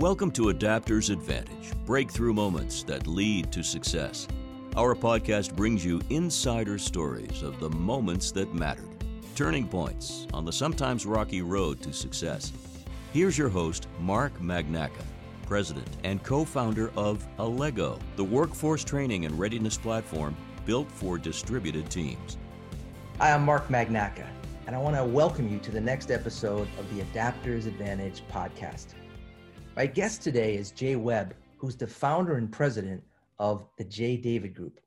Welcome to Adapters Advantage breakthrough moments that lead to success. Our podcast brings you insider stories of the moments that mattered, turning points on the sometimes rocky road to success. Here's your host, Mark Magnacca, President and co founder of Allego, the workforce training and readiness platform built for distributed teams. Hi, I'm Mark Magnacca, and I want to welcome you to the next episode of the Adapters Advantage podcast. My guest today is Jay Webb, who's the founder and president of the J. David Group.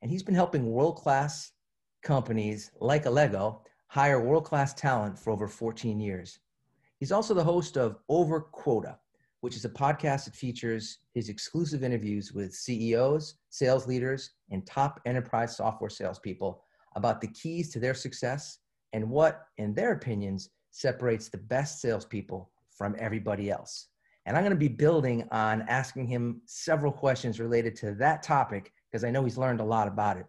And he's been helping world class companies like Allego hire world class talent for over 14 years. He's also the host of Over Quota, which is a podcast that features his exclusive interviews with CEOs, sales leaders, and top enterprise software salespeople about the keys to their success and what, in their opinions, separates the best salespeople from everybody else. And I'm going to be building on asking him several questions related to that topic because I know he's learned a lot about it.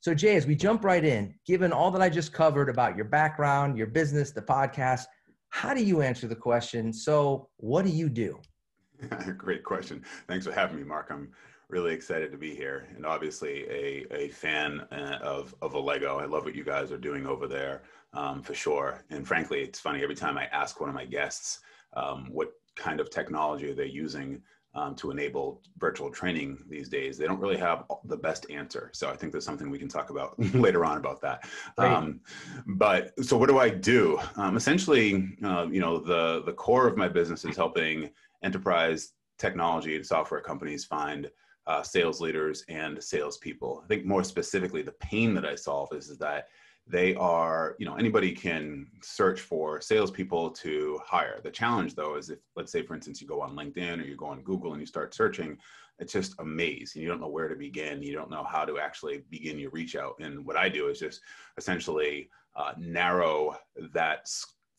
So, Jay, as we jump right in, given all that I just covered about your background, your business, the podcast, how do you answer the question? So, what do you do? Great question. Thanks for having me, Mark. I'm really excited to be here and obviously a, a fan uh, of, of Allego. I love what you guys are doing over there um, for sure. And frankly, it's funny every time I ask one of my guests um, what kind of technology are they using um, to enable virtual training these days, they don't really have the best answer. So I think there's something we can talk about later on about that. Right. Um, but so what do I do? Um, essentially, uh, you know, the the core of my business is helping enterprise technology and software companies find uh, sales leaders and salespeople. I think more specifically, the pain that I solve is, is that they are, you know, anybody can search for salespeople to hire. The challenge, though, is if, let's say, for instance, you go on LinkedIn or you go on Google and you start searching, it's just a maze. and You don't know where to begin. You don't know how to actually begin your reach out. And what I do is just essentially uh, narrow that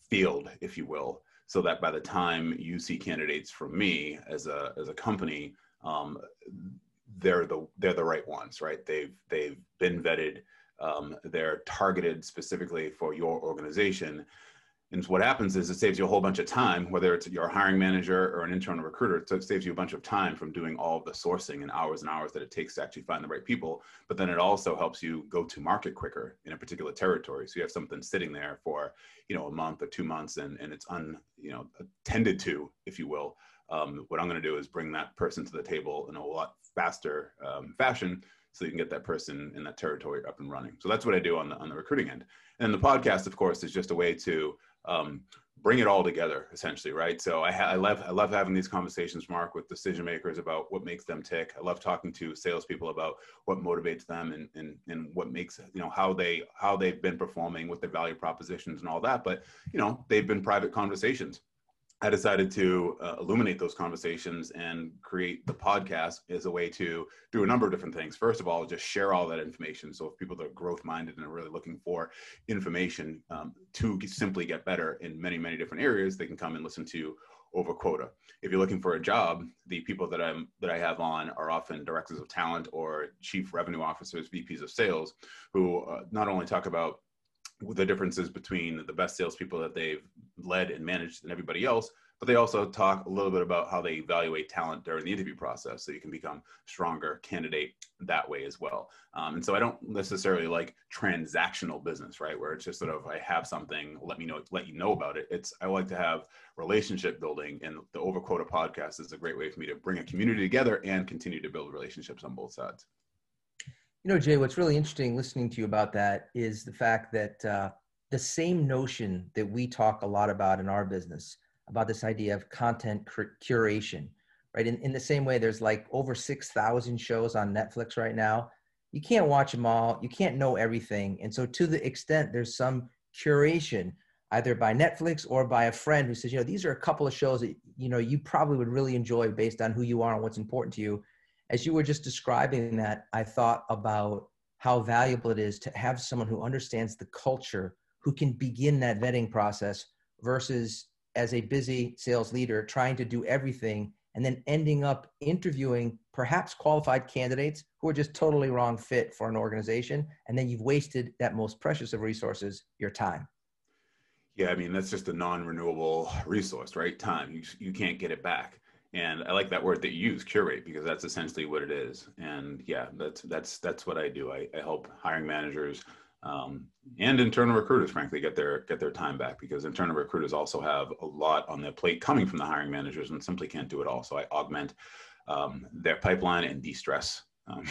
field, if you will, so that by the time you see candidates from me as a as a company, um, they're the they're the right ones, right? They've they've been vetted um, they're targeted specifically for your organization. And what happens is it saves you a whole bunch of time, whether it's your hiring manager or an internal recruiter, So it saves you a bunch of time from doing all the sourcing and hours and hours that it takes to actually find the right people. But then it also helps you go to market quicker in a particular territory. So you have something sitting there for, you know, a month or two months and, and it's un, you know, tended to, if you will. Um, what I'm going to do is bring that person to the table in a lot faster um, fashion so you can get that person in that territory up and running. So that's what I do on the on the recruiting end. And the podcast, of course, is just a way to um, bring it all together, essentially, right? So I, ha- I love I love having these conversations, Mark, with decision makers about what makes them tick. I love talking to salespeople about what motivates them and and and what makes you know how they how they've been performing, with their value propositions and all that. But you know, they've been private conversations I decided to uh, illuminate those conversations and create the podcast as a way to do a number of different things. First of all, just share all that information. So if people that are growth minded and are really looking for information um, to simply get better in many, many different areas, they can come and listen to over quota. If you're looking for a job, the people that I'm that I have on are often directors of talent or chief revenue officers, VPs of sales, who uh, not only talk about the differences between the best salespeople that they've led and managed and everybody else, but they also talk a little bit about how they evaluate talent during the interview process so you can become stronger candidate that way as well. Um, and so I don't necessarily like transactional business, right? Where it's just sort of I have something, let me know, let you know about it. It's I like to have relationship building, and the Overquota podcast is a great way for me to bring a community together and continue to build relationships on both sides. You know, Jay, what's really interesting listening to you about that is the fact that uh, the same notion that we talk a lot about in our business about this idea of content curation, right? In, in the same way, there's like over 6,000 shows on Netflix right now. You can't watch them all, you can't know everything. And so, to the extent there's some curation, either by Netflix or by a friend who says, you know, these are a couple of shows that, you know, you probably would really enjoy based on who you are and what's important to you as you were just describing that, I thought about how valuable it is to have someone who understands the culture, who can begin that vetting process versus as a busy sales leader trying to do everything and then ending up interviewing perhaps qualified candidates who are just totally wrong fit for an organization. And then you've wasted that most precious of resources, your time. Yeah, I mean, that's just a non renewable resource, right? Time. You, you can't get it back and I like that word that you use, curate, because that's essentially what it is. And yeah, that's that's that's what I do. I, I help hiring managers um, and internal recruiters, frankly, get their get their time back because internal recruiters also have a lot on their plate coming from the hiring managers and simply can't do it all. So I augment um, their pipeline and de-stress um,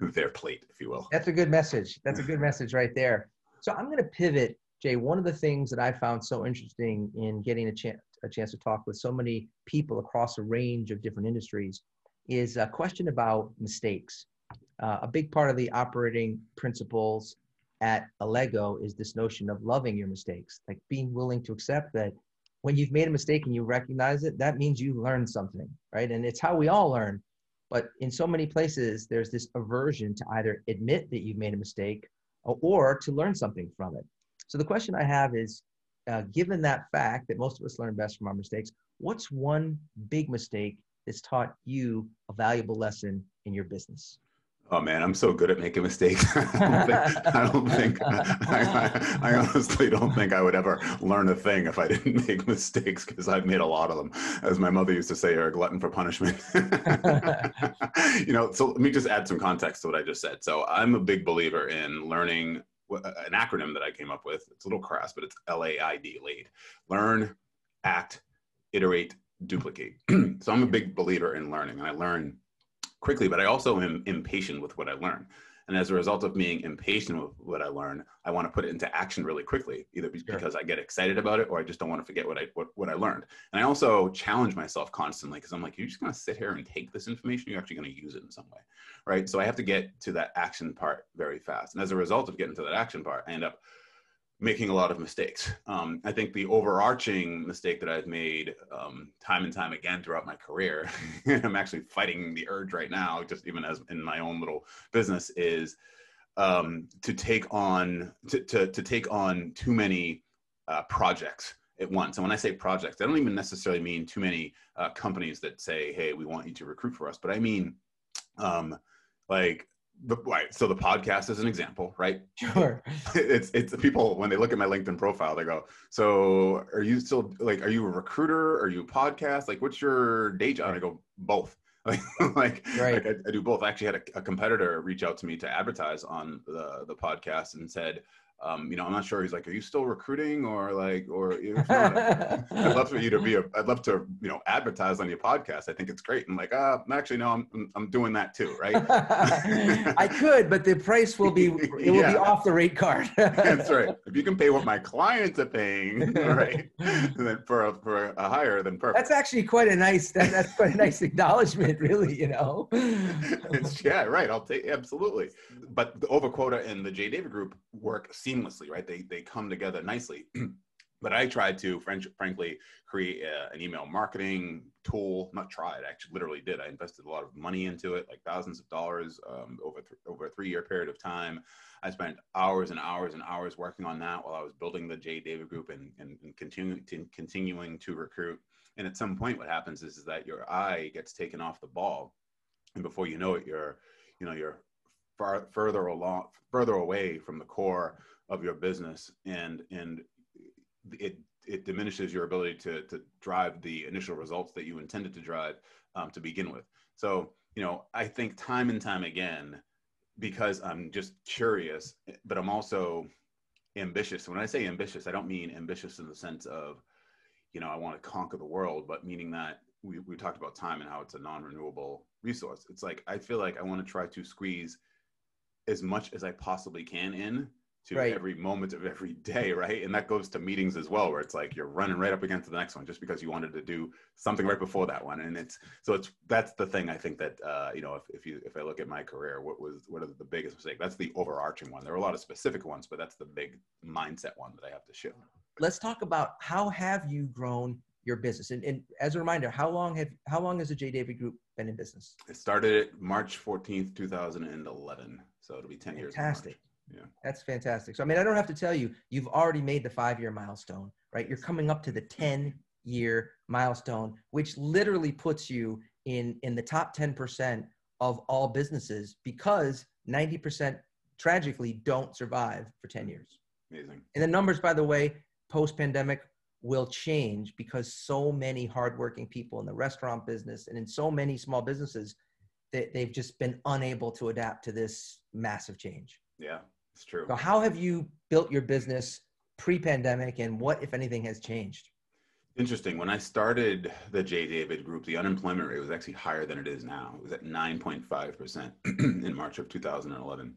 their plate, if you will. That's a good message. That's a good message right there. So I'm going to pivot, Jay. One of the things that I found so interesting in getting a chance a chance to talk with so many people across a range of different industries is a question about mistakes. Uh, a big part of the operating principles at Allego is this notion of loving your mistakes, like being willing to accept that when you've made a mistake and you recognize it, that means you learned something, right? And it's how we all learn. But in so many places, there's this aversion to either admit that you've made a mistake or to learn something from it. So the question I have is, uh, given that fact that most of us learn best from our mistakes, what's one big mistake that's taught you a valuable lesson in your business? Oh man, I'm so good at making mistakes. I don't think, I, don't think I, I, honestly don't think I would ever learn a thing if I didn't make mistakes because I've made a lot of them. As my mother used to say, you're a glutton for punishment. you know, so let me just add some context to what I just said. So I'm a big believer in learning an acronym that I came up with. It's a little crass, but it's LAID, LAID. Learn, act, iterate, duplicate. so I'm a big believer in learning and I learn quickly, but I also am impatient with what I learn. And as a result of being impatient with what I learn, I want to put it into action really quickly, either sure. because I get excited about it or I just don't want to forget what I what, what I learned. And I also challenge myself constantly because I'm like, you're just going to sit here and take this information. You're actually going to use it in some way, right? So I have to get to that action part very fast. And as a result of getting to that action part, I end up making a lot of mistakes. Um, I think the overarching mistake that I've made um, time and time again throughout my career, I'm actually fighting the urge right now, just even as in my own little business, is um, to take on to, to, to take on too many uh, projects at once. And when I say projects, I don't even necessarily mean too many uh, companies that say, "Hey, we want you to recruit for us," but I mean um, like the, right. So the podcast is an example, right? Sure. It's it's the people when they look at my LinkedIn profile, they go, "So are you still like? Are you a recruiter? Are you a podcast? Like, what's your day job?" And I go, "Both." Like, like, right. like I, I, do both. I actually had a, a competitor reach out to me to advertise on the the podcast and said, um, you know, I'm not sure. He's like, are you still recruiting or like, or I'd love for you to be a, I'd love to, you know, advertise on your podcast. I think it's great. And like, uh, actually, no, I'm, I'm doing that too. Right. I could, but the price will be, it will yeah. be off the rate card. That's right. If you can pay what my clients are paying, right. then for a, for a higher than perfect. That's actually quite a nice, that, that's quite a nice acknowledgement really, you know? it's, yeah, right. I'll take, absolutely. But the over quota and the J David group work seamlessly, right? They they come together nicely. but I tried to, frankly, create a, an email marketing tool. Not tried, actually, literally did. I invested a lot of money into it, like thousands of dollars um, over th- over a three year period of time. I spent hours and hours and hours working on that while I was building the J David Group and, and, and continuing to continuing to recruit. And at some point, what happens is, is that your eye gets taken off the ball, and before you know it, you're you know you're far further along further away from the core of your business and and it it diminishes your ability to to drive the initial results that you intended to drive um, to begin with. So you know i think time and time again because i'm just curious but i'm also ambitious. When i say ambitious i don't mean ambitious in the sense of you know i want to conquer the world but meaning that we, we talked about time and how it's a non-renewable resource. It's like i feel like i want to try to squeeze as much as i possibly can in to right. every moment of every day, right? And that goes to meetings as well, where it's like you're running right up against the next one just because you wanted to do something right before that one. And it's so it's that's the thing I think that uh, you know if, if you if I look at my career, what was what are the biggest mistake? That's the overarching one. There are a lot of specific ones, but that's the big mindset one that I have to shift. Let's talk about how have you grown your business? And, and as a reminder, how long have how long has the J David Group been in business? It started March 14th, 2011. So it'll be 10 Fantastic. years. Fantastic. Yeah. That's fantastic. So, I mean, I don't have to tell you, you've already made the five year milestone, right? You're coming up to the 10 year milestone, which literally puts you in, in the top 10% of all businesses because 90% tragically don't survive for 10 years. Amazing. And the numbers, by the way, post pandemic will change because so many hardworking people in the restaurant business and in so many small businesses that they've just been unable to adapt to this massive change. Yeah, it's true. So how have you built your business pre-pandemic and what if anything has changed? Interesting. When I started the J. David Group, the unemployment rate was actually higher than it is now. It was at 9.5% in March of 2011.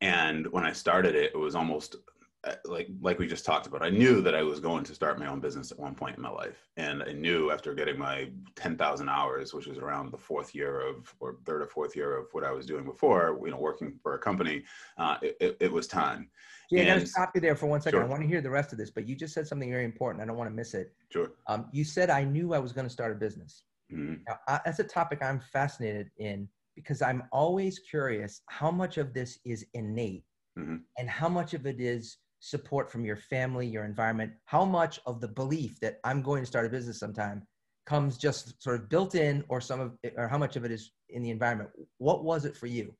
And when I started it, it was almost like like we just talked about i knew that i was going to start my own business at one point in my life and i knew after getting my 10000 hours which was around the fourth year of or third or fourth year of what i was doing before you know working for a company uh, it, it, was time yeah, and, I gotta stop you there for one second. Sure. I want to hear the rest of this, but you just said something very important. I don't want to miss it. Sure. Um, you said I knew I was going to start a business. Mm-hmm. Now, I, that's a topic I'm fascinated in because I'm always curious how much of this is innate mm-hmm. and how much of it is support from your family, your environment? How much of the belief that I'm going to start a business sometime comes just sort of built in, or some of, it, or how much of it is in the environment? What was it for you?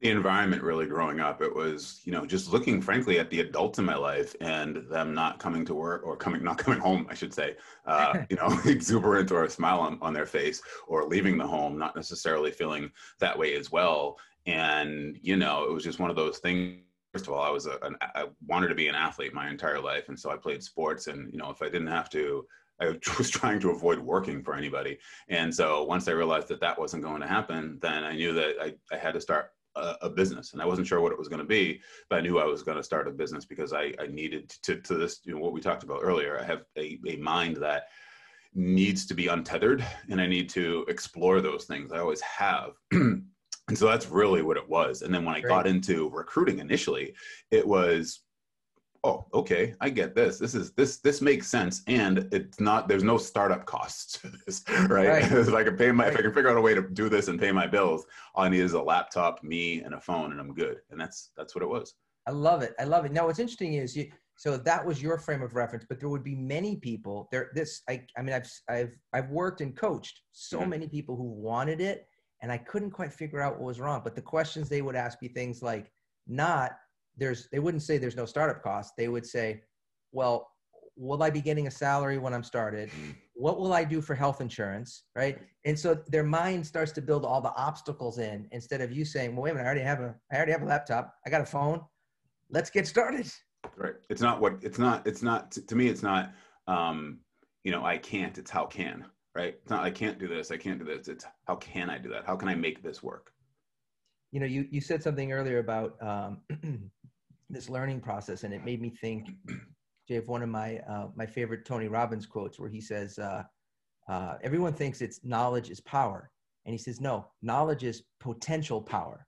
The environment really growing up, it was, you know, just looking frankly at the adults in my life and them not coming to work or coming, not coming home, I should say, uh, you know, exuberant or a smile on, on their face or leaving the home, not necessarily feeling that way as well. And, you know, it was just one of those things first of all, I was a, an, I wanted to be an athlete my entire life, and so I played sports. And you know, if I didn't have to, I was trying to avoid working for anybody. And so once I realized that that wasn't going to happen, then I knew that I, I had to start a, a business. And I wasn't sure what it was going to be, but I knew I was going to start a business because I, I needed to, to this, you know, what we talked about earlier. I have a, a mind that needs to be untethered, and I need to explore those things. I always have. And so that's really what it was. And then when I got into recruiting initially, it was, oh, okay, I get this. This is this this makes sense. And it's not there's no startup costs to this, right? right. if I can pay my right. if I can figure out a way to do this and pay my bills, all I need is a laptop, me, and a phone, and I'm good. And that's that's what it was. I love it. I love it. Now what's interesting is you so that was your frame of reference, but there would be many people there. This, I, I mean, I've, I've, I've worked and coached so mm-hmm. many people who wanted it and I couldn't quite figure out what was wrong. But the questions they would ask me things like, not there's, they wouldn't say there's no startup cost. They would say, well, will I be getting a salary when I'm started? Mm. What will I do for health insurance? Right. And so their mind starts to build all the obstacles in instead of you saying, well, wait a minute, I already have a, I already have a laptop. I got a phone. Let's get started. Right. It's not what, it's not, it's not, to me, it's not, um, you know, I can't, it's how can right? It's not I can't do this, I can't do this. It's how can I do that? How can I make this work? You know, you you said something earlier about um, this learning process, and it made me think, Jay, of one of my uh, my favorite Tony Robbins quotes, where he says, uh, uh, "Everyone thinks it's knowledge is power," and he says, "No, knowledge is potential power."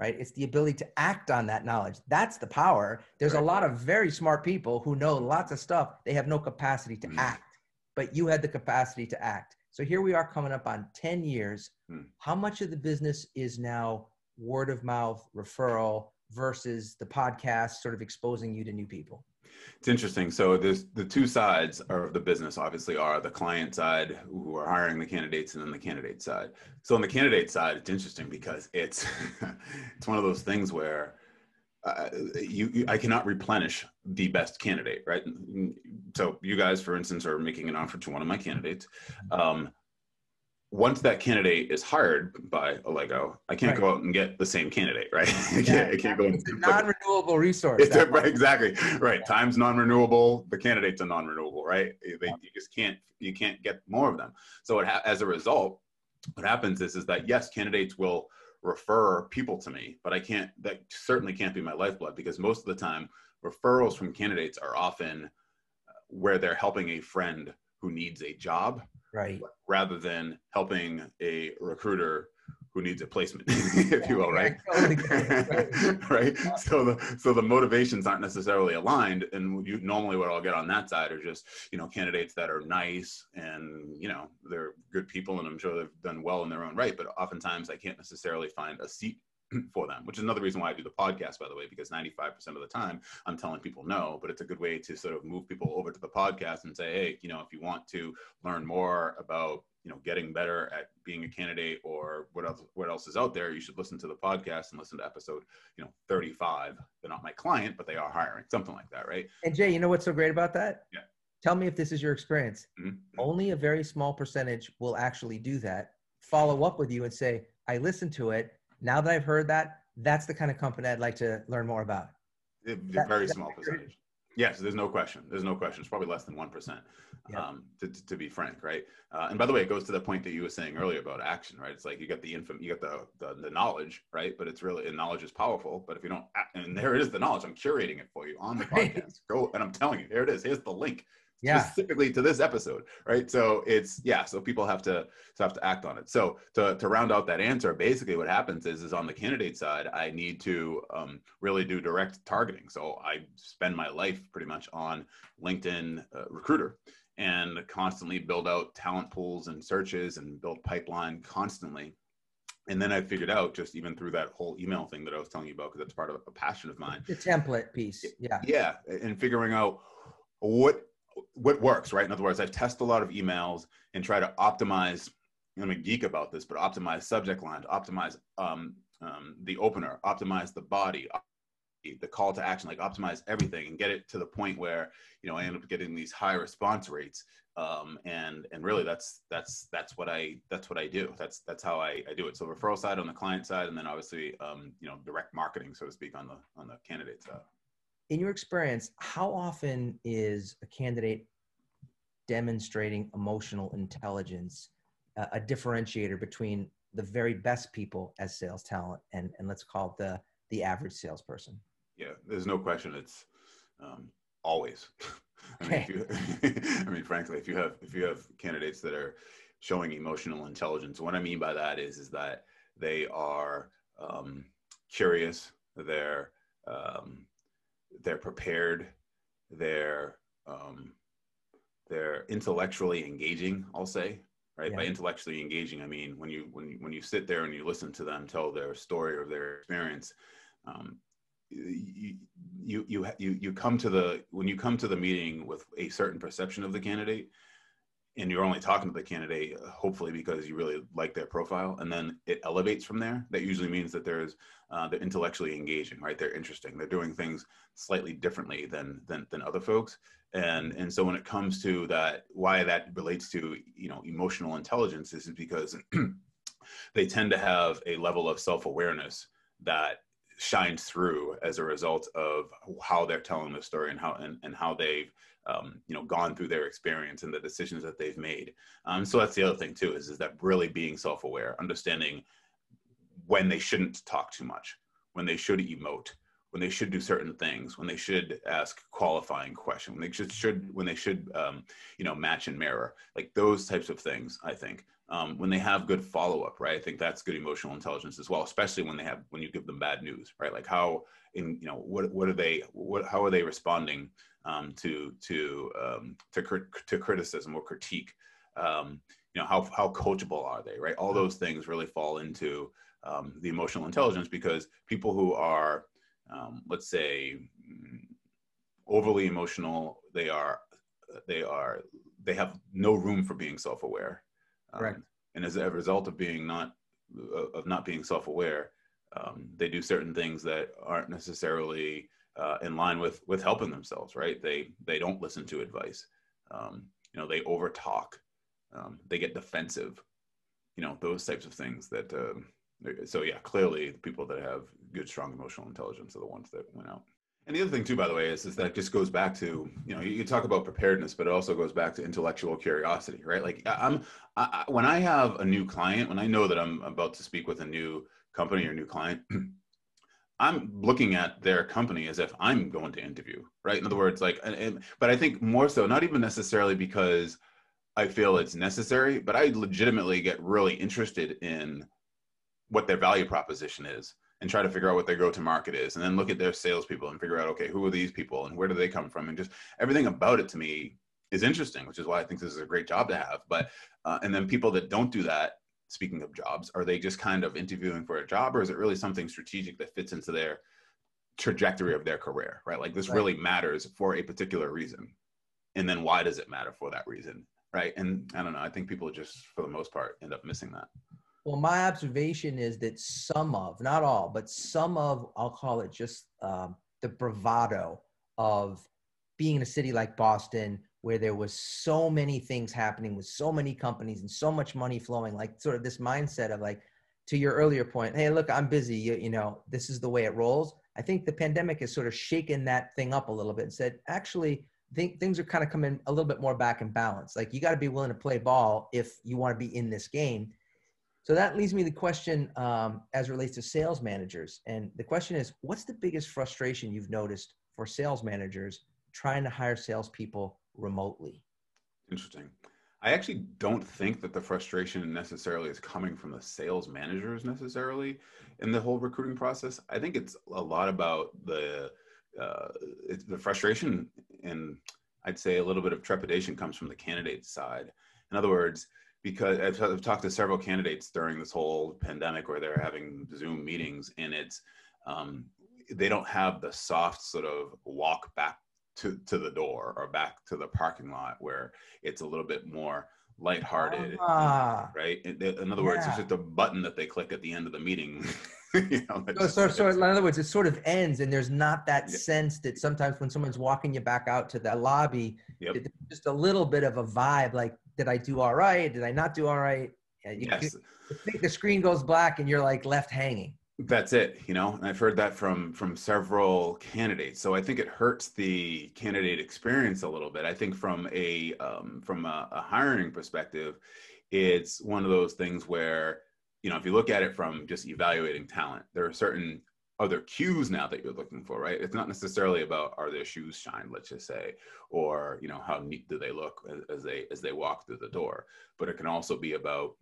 Right? It's the ability to act on that knowledge. That's the power. There's right. a lot of very smart people who know lots of stuff. They have no capacity to mm-hmm. act but you had the capacity to act. So here we are coming up on 10 years. Hmm. How much of the business is now word of mouth, referral versus the podcast sort of exposing you to new people? It's interesting. So there's the two sides of the business obviously are the client side who are hiring the candidates and then the candidate side. So on the candidate side, it's interesting because it's it's one of those things where uh, you, you, I cannot replenish the best candidate, right? So you guys, for instance, are making an offer to one of my candidates. Um, once that candidate is hired by Allego, I can't right. go out and get the same candidate, right? I can't, I can't go. It's a non-renewable resource. It's a, right, exactly right. Time's non-renewable. The candidate's a non-renewable, right? They, you just can't you can't get more of them. So ha- as a result, what happens is is that yes, candidates will refer people to me, but I can't, that certainly can't be my lifeblood because most of the time referrals from candidates are often uh, where they're helping a friend who needs a job right. rather than helping a recruiter who needs a placement, if you will, right? right. So the so the motivations aren't necessarily aligned, and you normally what I'll get on that side are just you know candidates that are nice and you know they're good people, and I'm sure they've done well in their own right. But oftentimes I can't necessarily find a seat for them, which is another reason why I do the podcast, by the way, because 95% of the time I'm telling people no, but it's a good way to sort of move people over to the podcast and say, hey, you know, if you want to learn more about, you know, getting better at being a candidate or what else, what else is out there, you should listen to the podcast and listen to episode, you know, 35. They're not my client, but they are hiring, something like that, right? And Jay, you know what's so great about that? Yeah. tell me if this is your experience. Mhm. Only a very small percentage will actually do that. Follow up with you and say, I listened to it. Now that I've heard that, that's the kind of company I'd like to learn more about. A That- very that small percentage. Yes, there's no question. There's no question. It's probably less than 1%, Yeah. um, to, to, to be frank, right? Uh, and by the way, it goes to the point that you were saying earlier about action, right? It's like you got the info, you got the, the, the knowledge, right? But it's really, and knowledge is powerful. But if you don't, and there it is, the knowledge. I'm curating it for you on the Right. podcast. Go, and I'm telling you, here it is. Here's the link Yeah. specifically to this episode, right? So it's yeah, so people have to so have to act on it. So to to round out that answer, basically what happens is is on the candidate side, I need to um, really do direct targeting. So I spend my life pretty much on LinkedIn uh, Recruiter and constantly build out talent pools and searches and build pipeline constantly. And then I figured out just even through that whole email thing that I was telling you about, because that's part of a passion of mine The template piece. Yeah. yeah and figuring out what what works right? In other words i test a lot of emails and try to optimize i'm a geek about this but optimize subject lines optimize um, um, the opener optimize the body the call to action like optimize everything and get it to the point where you know i end up getting these high response rates. Um, and and really that's that's that's what i that's what i do. That's that's how i, I do it. So referral side on the client side and then obviously um, you know direct marketing so to speak on the on the candidate side in your experience, how often is a candidate demonstrating emotional intelligence uh, a differentiator between the very best people as sales talent and, and let's call it the, the average salesperson? Yeah, there's no question. It's um, always. I mean, you, I mean, frankly, if you have if you have candidates that are showing emotional intelligence, what I mean by that is is that they are um, curious, they're um, they're prepared, they're um, they're intellectually engaging. I'll say right by intellectually engaging, I mean when you when you, when you sit there and you listen to them tell their story or their experience. Um, you, you you you you come to the when you come to the meeting with a certain perception of the candidate and you're only talking to the candidate uh, hopefully because you really like their profile and then it elevates from there that usually means that there's uh, they're intellectually engaging right? They're interesting. They're doing things slightly differently than than, than other folks. And and so when it comes to that why that relates to you know emotional intelligence is because they tend to have a level of self-awareness that shines through as a result of how they're telling the story and how and, and how they've um, you know gone through their experience and the decisions that they've made. Um, so that's the other thing too is, is that really being self-aware understanding when they shouldn't talk too much when they should emote when they should do certain things when they should ask qualifying questions when they should should when they should um, you know match and mirror like those types of things i think um, when they have good follow-up right? I think that's good emotional intelligence as well especially when they have when you give them bad news right? Like how in you know what what are they what how are they responding um, to to um, to crit- to criticism or critique? Um, you know how how coachable are they right? All those things really fall into um, the emotional intelligence because people who are um, let's say mm, overly emotional they are they are they have no room for being self-aware um, and as a result of being not of not being self-aware um, they do certain things that aren't necessarily uh, in line with with helping themselves right? They they don't listen to advice. Um, you know they overtalk. um, they get defensive. You know those types of things that um, so yeah clearly the people that have good strong emotional intelligence are the ones that went out and the other thing too by the way is, is that it just goes back to you know you, talk about preparedness but it also goes back to intellectual curiosity right? Like i'm I- when i have a new client when i know that i'm about to speak with a new company or new client i'm looking at their company as if i'm going to interview right? In other words like and, and, but i think more so not even necessarily because i feel it's necessary but i legitimately get really interested in what their value proposition is and try to figure out what their go-to market is and then look at their salespeople and figure out okay who are these people and where do they come from? And just everything about it to me is interesting which is why i think this is a great job to have. But uh, and then people that don't do that speaking of jobs are they just kind of interviewing for a job or is it really something strategic that fits into their trajectory of their career right? Like this Right. really matters for a particular reason. And then why does it matter for that reason right? And i don't know i think people just for the most part end up missing that Well, my observation is that some of, not all, but some of, I'll call it just um, the bravado of being in a city like Boston where there was so many things happening with so many companies and so much money flowing like sort of this mindset of like to your earlier point hey look i'm busy you, you know this is the way it rolls. I think the pandemic has sort of shaken that thing up a little bit and said actually think things are kind of coming a little bit more back in balance. Like you got to be willing to play ball if you want to be in this game so that leads me to the question um, as relates to sales managers and the question is what's the biggest frustration you've noticed for sales managers trying to hire salespeople remotely interesting I actually don't think that the frustration necessarily is coming from the sales managers necessarily in the whole recruiting process. I think it's a lot about the uh, it's the frustration and I'd say a little bit of trepidation comes from the candidate side. In other words, because I've, I've talked to several candidates during this whole pandemic where they're having Zoom meetings and it's um, they don't have the soft sort of walk back to to the door or back to the parking lot where it's a little bit more lighthearted, ah, right? In, in other words, yeah. it's just a button that they click at the end of the meeting. you know, so, so, so in other words, it sort of ends, and there's not that yeah. sense that sometimes when someone's walking you back out to the lobby, yep. just a little bit of a vibe, like, did I do all right? Did I not do all right? Yeah, you, yes. you, the screen goes black, and you're like left hanging that's it you know and i've heard that from from several candidates. So i think it hurts the candidate experience a little bit. I think from a um, from a, a, hiring perspective it's one of those things where you know if you look at it from just evaluating talent there are certain other cues now that you're looking for right? It's not necessarily about are their shoes shined let's just say or you know how neat do they look as, as they as they walk through the door but it can also be about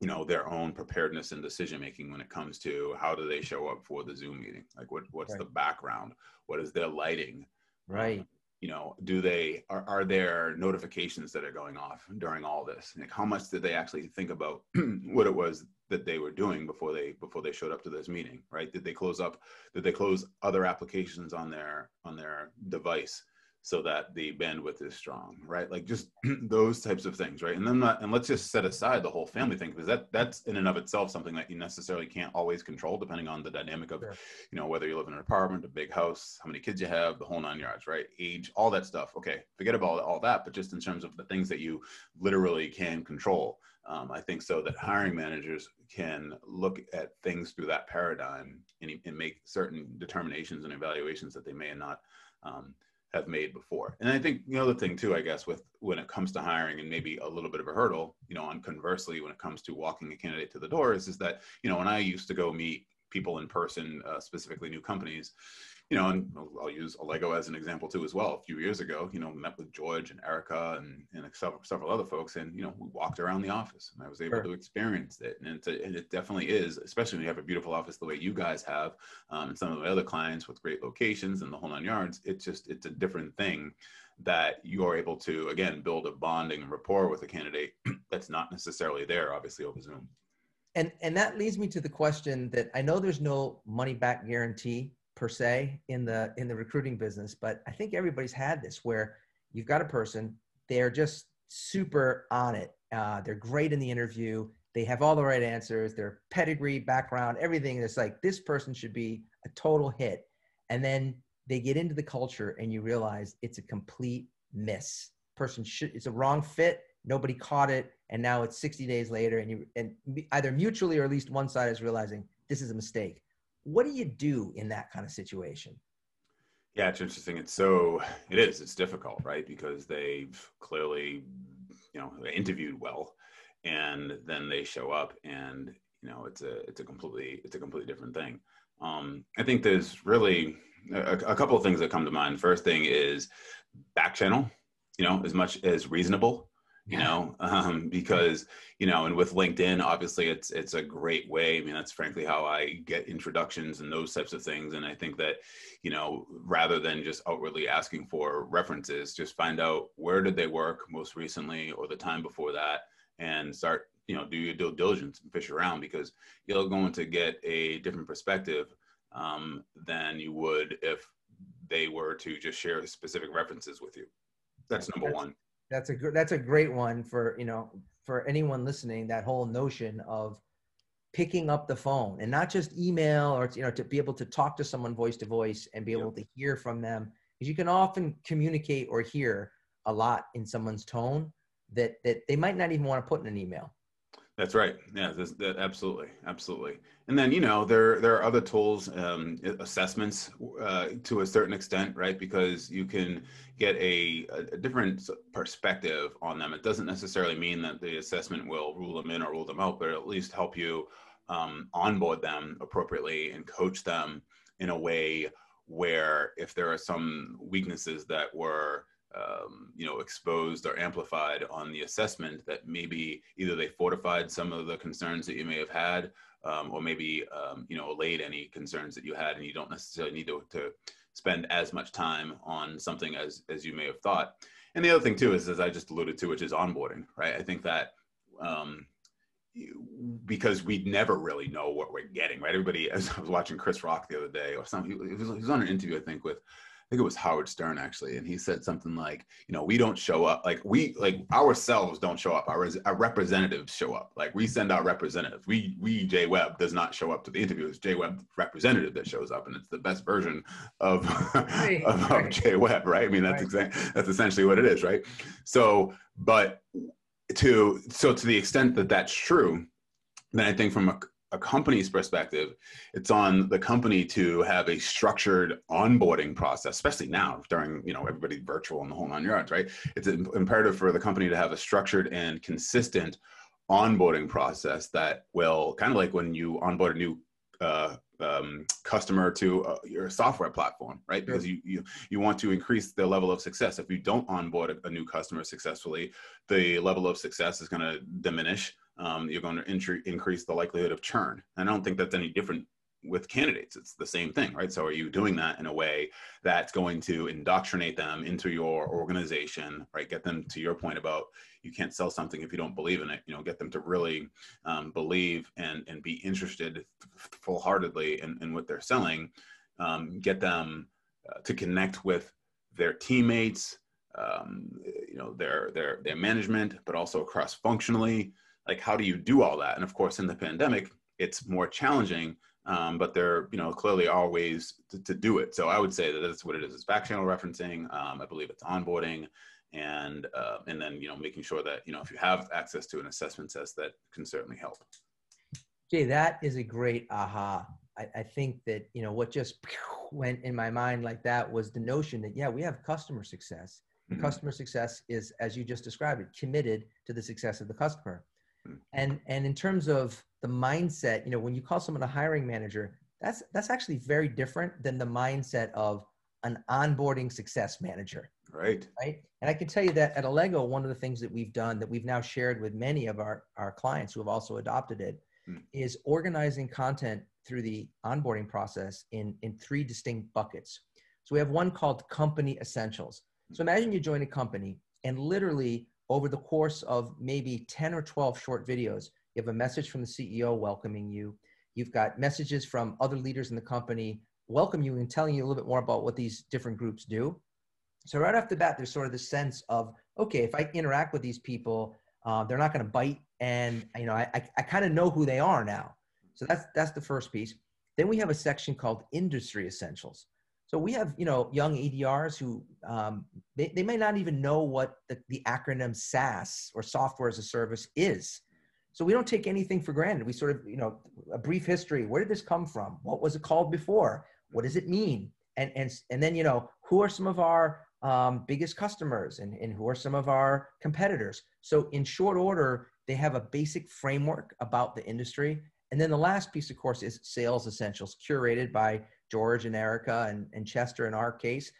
you know their own preparedness and decision making when it comes to how do they show up for the zoom meeting? Like what what's right. the background? What is their lighting? Right. um, you know do they are, are there notifications that are going off during all this? Like how much did they actually think about what it was that they were doing before they before they showed up to this meeting right? Did they close up did they close other applications on their on their device so that the bandwidth is strong, right? Like just those types of things, right? And then not, and let's just set aside the whole family thing because that that's in and of itself something that you necessarily can't always control depending on the dynamic of, sure. you know, whether you live in an apartment, a big house, how many kids you have, the whole nine yards, right? Age, all that stuff. Okay, forget about all that, but just in terms of the things that you literally can control. Um, I think so that hiring managers can look at things through that paradigm and, and make certain determinations and evaluations that they may not um, have made before. And I think the other thing too, I guess, with when it comes to hiring and maybe a little bit of a hurdle, you know, on conversely, when it comes to walking a candidate to the doors, is that you know when I used to go meet people in person, uh, specifically new companies, you know, and I'll use Allego as an example too as well. A few years ago, you know, met with George and Erica and, and several, several other folks, and you know, we walked around the office, and I was able sure. to experience it. And, a, and, it definitely is, especially when you have a beautiful office the way you guys have, um, and some of the other clients with great locations and the whole nine yards. It's just it's a different thing that you're able to again build a bonding and rapport with a candidate that's not necessarily there, obviously over Zoom. And and that leads me to the question that I know there's no money back guarantee per se in the in the recruiting business but i think everybody's had this where you've got a person they're just super on it. Uh, they're great in the interview. They have all the right answers. Their pedigree background everything. It's like this person should be a total hit. And then they get into the culture and you realize it's a complete miss. Person should it's a wrong fit. Nobody caught it. And now it's 60 days later and you and either mutually or at least one side is realizing this is a mistake what do you do in that kind of situation? Yeah, it's interesting. It's so it is. It's difficult, right? Because they've clearly, you know, interviewed well, and then they show up, and you know, it's a it's a completely it's a completely different thing. Um, I think there's really a, a couple of things that come to mind. First thing is back channel. You know, as much as reasonable you know um, because you know and with linkedin obviously it's it's a great way. I mean that's frankly how i get introductions and those types of things. And i think that you know rather than just outwardly asking for references just find out where did they work most recently or the time before that and start you know do your due diligence and fish around because you're going to get a different perspective um, than you would if they were to just share specific references with you. That's number one that's a that's a great one for you know for anyone listening. That whole notion of picking up the phone and not just email or you know to be able to talk to someone voice to voice and be able yep. to hear from them because you can often communicate or hear a lot in someone's tone that that they might not even want to put in an email. That's right. Yeah, this, that, absolutely, absolutely. And then you know there there are other tools, um, assessments uh, to a certain extent, right? Because you can get a, a different perspective on them. It doesn't necessarily mean that the assessment will rule them in or rule them out, but at least help you um, onboard them appropriately and coach them in a way where if there are some weaknesses that were um, you know exposed or amplified on the assessment that maybe either they fortified some of the concerns that you may have had um, or maybe um, you know allayed any concerns that you had and you don't necessarily need to, to spend as much time on something as as you may have thought and the other thing too is as i just alluded to which is onboarding right i think that um, because we never really know what we're getting, right? Everybody, as I was watching Chris Rock the other day, or something, he was, he was on an interview, I think, with think it was Howard Stern actually, and he said something like, you know, we don't show up, like we, like ourselves don't show up. Our, our representatives show up. Like we send our representatives. We, we Jay Webb does not show up to the interview. It's Jay Webb representative that shows up, and it's the best version of right, of, right. of, Jay Webb, right? I mean, that's right. exactly that's essentially what it is, right? So, but to so to the extent that that's true, then I think from a, a company's perspective, it's on the company to have a structured onboarding process, especially now during you know everybody virtual and the whole nine yards, right? It's imperative for the company to have a structured and consistent onboarding process that will kind of like when you onboard a new uh, um, customer to uh, your software platform, right? Because you, you you want to increase the level of success. If you don't onboard a, a new customer successfully, the level of success is going to diminish. Um, you're going to increase the likelihood of churn. And I don't think that's any different with candidates. It's the same thing right? So are you doing that in a way that's going to indoctrinate them into your organization right? Get them to your point about you can't sell something if you don't believe in it. You know get them to really um, believe and and be interested full-heartedly in, in what they're selling. Um, get them uh, to connect with their teammates um, you know their their their management but also cross functionally like how do you do all that? And of course in the pandemic it's more challenging um, but there you know clearly are ways to, to, do it. So i would say that that's what it is. It's back channel referencing um, i believe it's onboarding and uh, and then you know making sure that you know if you have access to an assessment test that can certainly help. Jay that is a great aha. I, I think that you know what just went in my mind like that was the notion that yeah we have customer success. Mm-hmm. customer success is as you just described it committed to the success of the customer. And and in terms of the mindset, you know, when you call someone a hiring manager, that's that's actually very different than the mindset of an onboarding success manager. Right. Right. And I can tell you that at Allego, one of the things that we've done that we've now shared with many of our, our clients who have also adopted it hmm. is organizing content through the onboarding process in, in three distinct buckets. So we have one called company essentials. So imagine you join a company and literally over the course of maybe 10 or 12 short videos, you have a message from the CEO welcoming you. You've got messages from other leaders in the company welcome you and telling you a little bit more about what these different groups do. So right off the bat, there's sort of the sense of, okay, if I interact with these people, uh, they're not going to bite, and you know, I, I, I kind of know who they are now. So that's that's the first piece. Then we have a section called industry essentials. So we have you know young EDRs who um, they, they may not even know what the, the acronym SaaS or software as a service is. So we don't take anything for granted. We sort of, you know, a brief history. Where did this come from? What was it called before? What does it mean? And and and then you know, who are some of our um, biggest customers and, and who are some of our competitors? So in short order, they have a basic framework about the industry. And then the last piece, of course, is sales essentials, curated by George and Erica and, and Chester in our case,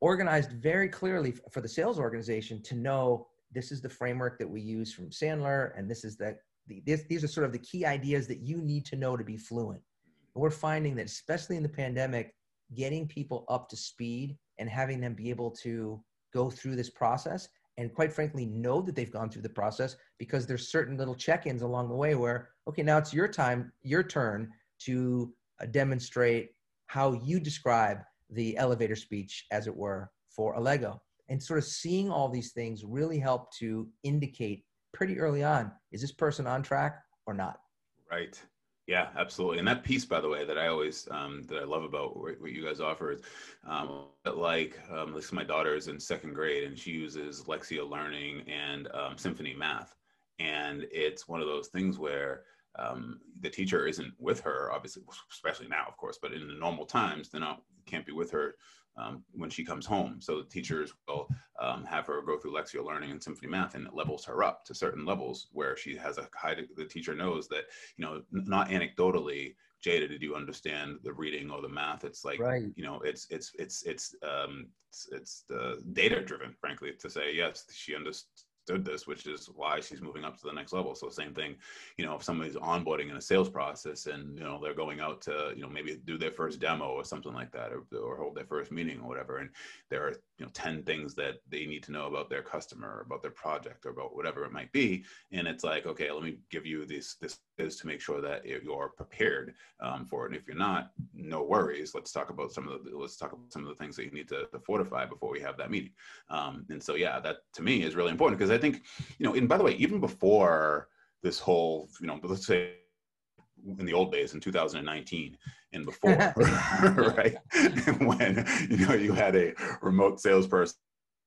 organized very clearly for the sales organization to know this is the framework that we use from Sandler, and this is the, the this, these are sort of the key ideas that you need to know to be fluent. And we're finding that especially in the pandemic, getting people up to speed and having them be able to go through this process and quite frankly know that they've gone through the process because there's certain little check-ins along the way where okay now it's your time your turn to uh, demonstrate how you describe the elevator speech as it were for Allego and sort of seeing all these things really help to indicate pretty early on is this person on track or not right Yeah, absolutely. And that piece, by the way, that I always um, that I love about what, what you guys offer is um, like um, this. My daughter is in second grade, and she uses Lexia Learning and um, Symphony Math, and it's one of those things where um, the teacher isn't with her, obviously, especially now, of course, but in the normal times, they're not can't be with her um, when she comes home. So the teachers will um, have her go through Lexia Learning and Symphony Math, and it levels her up to certain levels where she has a high. The teacher knows that you know, not anecdotally, Jada, did you understand the reading or the math? It's like right. you know, it's it's it's it's um, it's, it's the data driven, frankly, to say yes, she understood understood this, which is why she's moving up to the next level. So same thing, you know, if somebody's onboarding in a sales process and you know they're going out to you know maybe do their first demo or something like that, or, or hold their first meeting or whatever, and there are you know ten things that they need to know about their customer, about their project, or about whatever it might be, and it's like okay, let me give you this this is to make sure that you're prepared um, for it. And if you're not, no worries. Let's talk about some of the let's talk about some of the things that you need to, to fortify before we have that meeting. Um, and so yeah, that to me is really important because I think you know. And by the way, even before this whole you know, let's say in the old days in 2019 and before right when you know you had a remote salesperson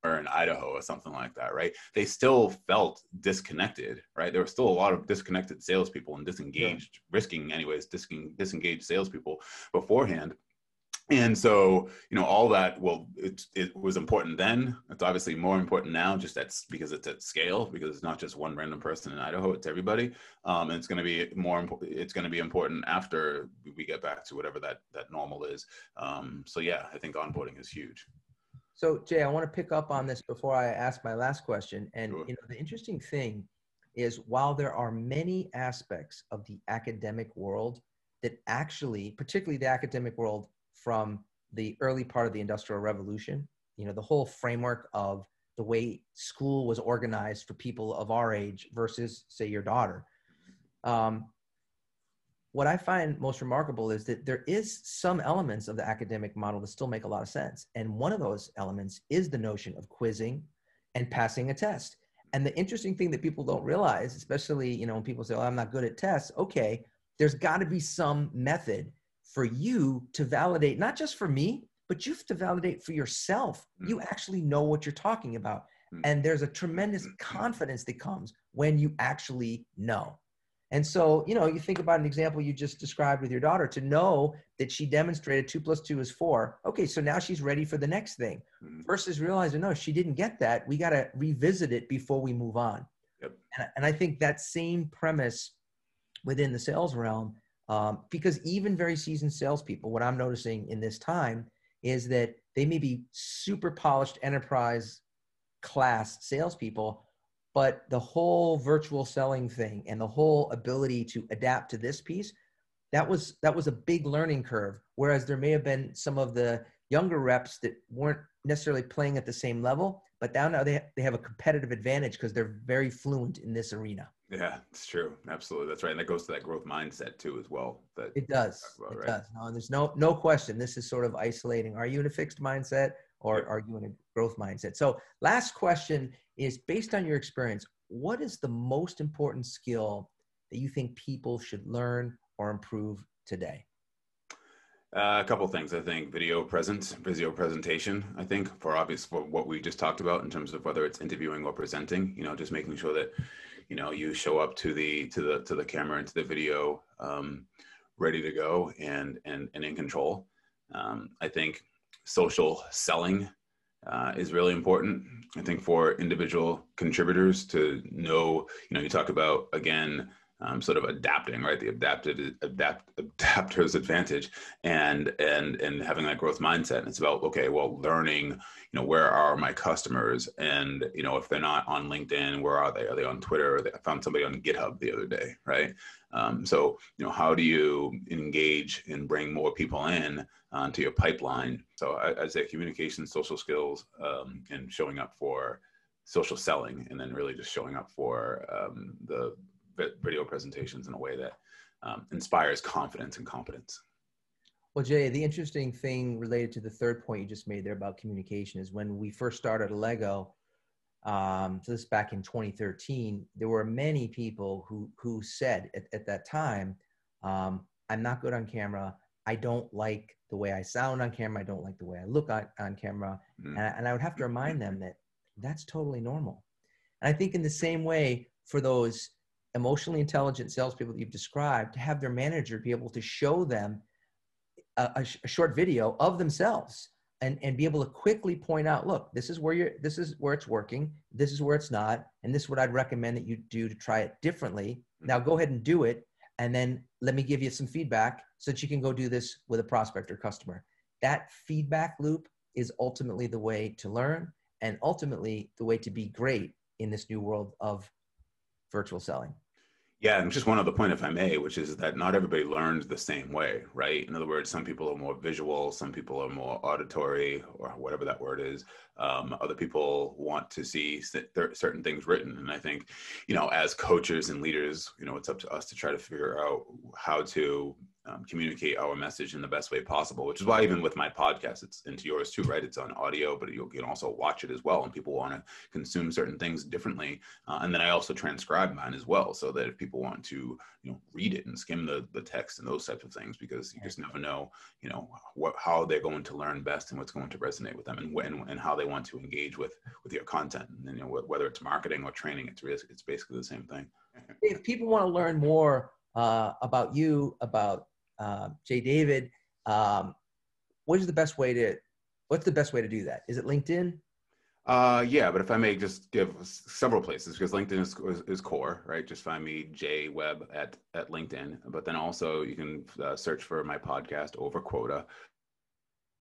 in Idaho or something like that, right? They still felt disconnected, right? There were still a lot of disconnected salespeople and disengaged, yeah. risking anyways, disengaged salespeople beforehand. And so, you know, all that, well, it, it was important then. It's obviously more important now, just that's because it's at scale, because it's not just one random person in Idaho, it's everybody. Um, and it's going to be more important. It's going to be important after we get back to whatever that, that normal is. Um, so yeah, I think onboarding is huge. So Jay, I want to pick up on this before I ask my last question. And sure. you know, the interesting thing is while there are many aspects of the academic world that actually, particularly the academic world from the early part of the Industrial Revolution, you know, the whole framework of the way school was organized for people of our age versus, say, your daughter. Um, what I find most remarkable is that there is some elements of the academic model that still make a lot of sense. And one of those elements is the notion of quizzing and passing a test. And the interesting thing that people don't realize, especially, you know, when people say, oh, I'm not good at tests, okay, there's got to be some method for you to validate, not just for me, but you have to validate for yourself. Mm-hmm. You actually know what you're talking about. Mm-hmm. And there's a tremendous confidence that comes when you actually know. And so, you know, you think about an example you just described with your daughter to know that she demonstrated two plus two is four. Okay, so now she's ready for the next thing mm-hmm. versus realizing, no, she didn't get that. We got to revisit it before we move on. Yep. And, and, I think that same premise within the sales realm, um, because even very seasoned salespeople, what I'm noticing in this time is that they may be super polished enterprise class salespeople, but the whole virtual selling thing and the whole ability to adapt to this piece that was that was a big learning curve whereas there may have been some of the younger reps that weren't necessarily playing at the same level but now now they, they have a competitive advantage because they're very fluent in this arena. Yeah it's true. Absolutely. That's right. And that goes to that growth mindset too as well that it does. about, it right? does. No there's no no question. This is sort of isolating. Are you in a fixed mindset or are you in a growth mindset so last question is based on your experience, what is the most important skill that you think people should learn or improve today? Uh, a couple things. I think video presence, video presentation. I think for obvious for what we just talked about in terms of whether it's interviewing or presenting. You know, just making sure that you know you show up to the to the to the camera and to the video um, ready to go and and and in control. Um, I think social selling uh, is really important. I think for individual contributors to know, you know, you talk about again, um, sort of adapting, right? The adapted adapt adapter's advantage, and and and having that growth mindset. And it's about okay, well, learning, you know, where are my customers, and you know, if they're not on LinkedIn, where are they? Are they on Twitter? I found somebody on GitHub the other day, right? Um, so you know, how do you engage and bring more people in onto your pipeline. So I, would say communication, social skills, um, and showing up for social selling, and then really just showing up for um, the video presentations in a way that um, inspires confidence and competence. Well, Jay, the interesting thing related to the third point you just made there about communication is when we first started Allego, um, so this back in 2013, there were many people who who said at, at that time, Um, I'm not good on camera. I don't like the way I sound on camera. I don't like the way I look on, on camera. Mm. And, I, and I would have to remind them that that's totally normal. And I think in the same way for those emotionally intelligent salespeople that you've described, to have their manager be able to show them a, a, a short video of themselves and, and be able to quickly point out, look, this is where you're, this is where it's working. This is where it's not. And this is what I'd recommend that you do to try it differently. Mm-hmm. Now go ahead and do it. And then let me give you some feedback so that you can go do this with a prospect or customer. That feedback loop is ultimately the way to learn and ultimately the way to be great in this new world of virtual selling. Yeah, and just one other point, if I may, which is that not everybody learns the same way, right? In other words, some people are more visual, some people are more auditory, or whatever that word is. Um, other people want to see certain things written, and I think, you know, as coaches and leaders, you know, it's up to us to try to figure out how to um, communicate our message in the best way possible, which is why even with my podcast, it's into yours too, right? It's on audio, but you can also watch it as well. And people want to consume certain things differently. Uh, and then I also transcribe mine as well, so that if people want to, you know, read it and skim the, the text and those types of things, because you just never know, you know, what, how they're going to learn best and what's going to resonate with them and when, and how they want to engage with, with your content. And, you know, whether it's marketing or training, it's, it's basically the same thing. If people want to learn more uh, about you, about uh, Jay David. Um, what is the best way to what's the best way to do that? Is it LinkedIn? Uh, yeah, but if I may just give several places because LinkedIn is, is, core, right? Just find me J Webb at at LinkedIn. But then also you can uh, search for my podcast Over Quota.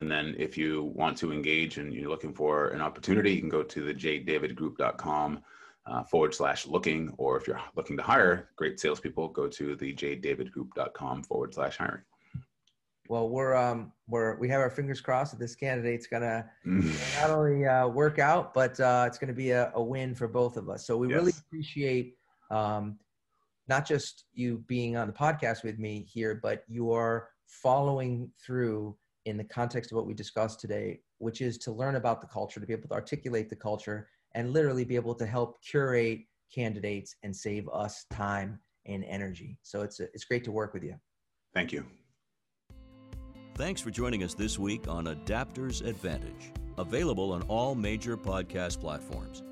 And then if you want to engage and you're looking for an opportunity, you can go to the jdavidgroup.com uh, forward slash looking, or if you're looking to hire great salespeople, go to the jdavidgroup.com forward slash hiring. Well, we're um we're we have our fingers crossed that this candidate's gonna mm. not only uh, work out, but uh, it's gonna be a, a win for both of us. So we yes. really appreciate um, not just you being on the podcast with me here, but you are following through in the context of what we discussed today, which is to learn about the culture, to be able to articulate the culture, and literally be able to help curate candidates and save us time and energy. So it's, a, it's great to work with you. Thank you. Thanks for joining us this week on Adapters Advantage, available on all major podcast platforms.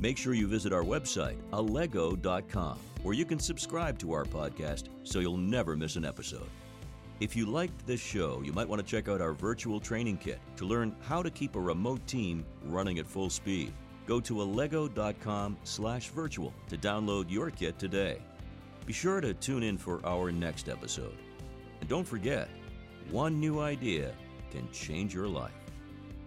Make sure you visit our website, allego.com, where you can subscribe to our podcast so you'll never miss an episode. If you liked this show, you might want to check out our virtual training kit to learn how to keep a remote team running at full speed. Go to allego.com slash virtual to download your kit today. Be sure to tune in for our next episode. And don't forget, one new idea can change your life.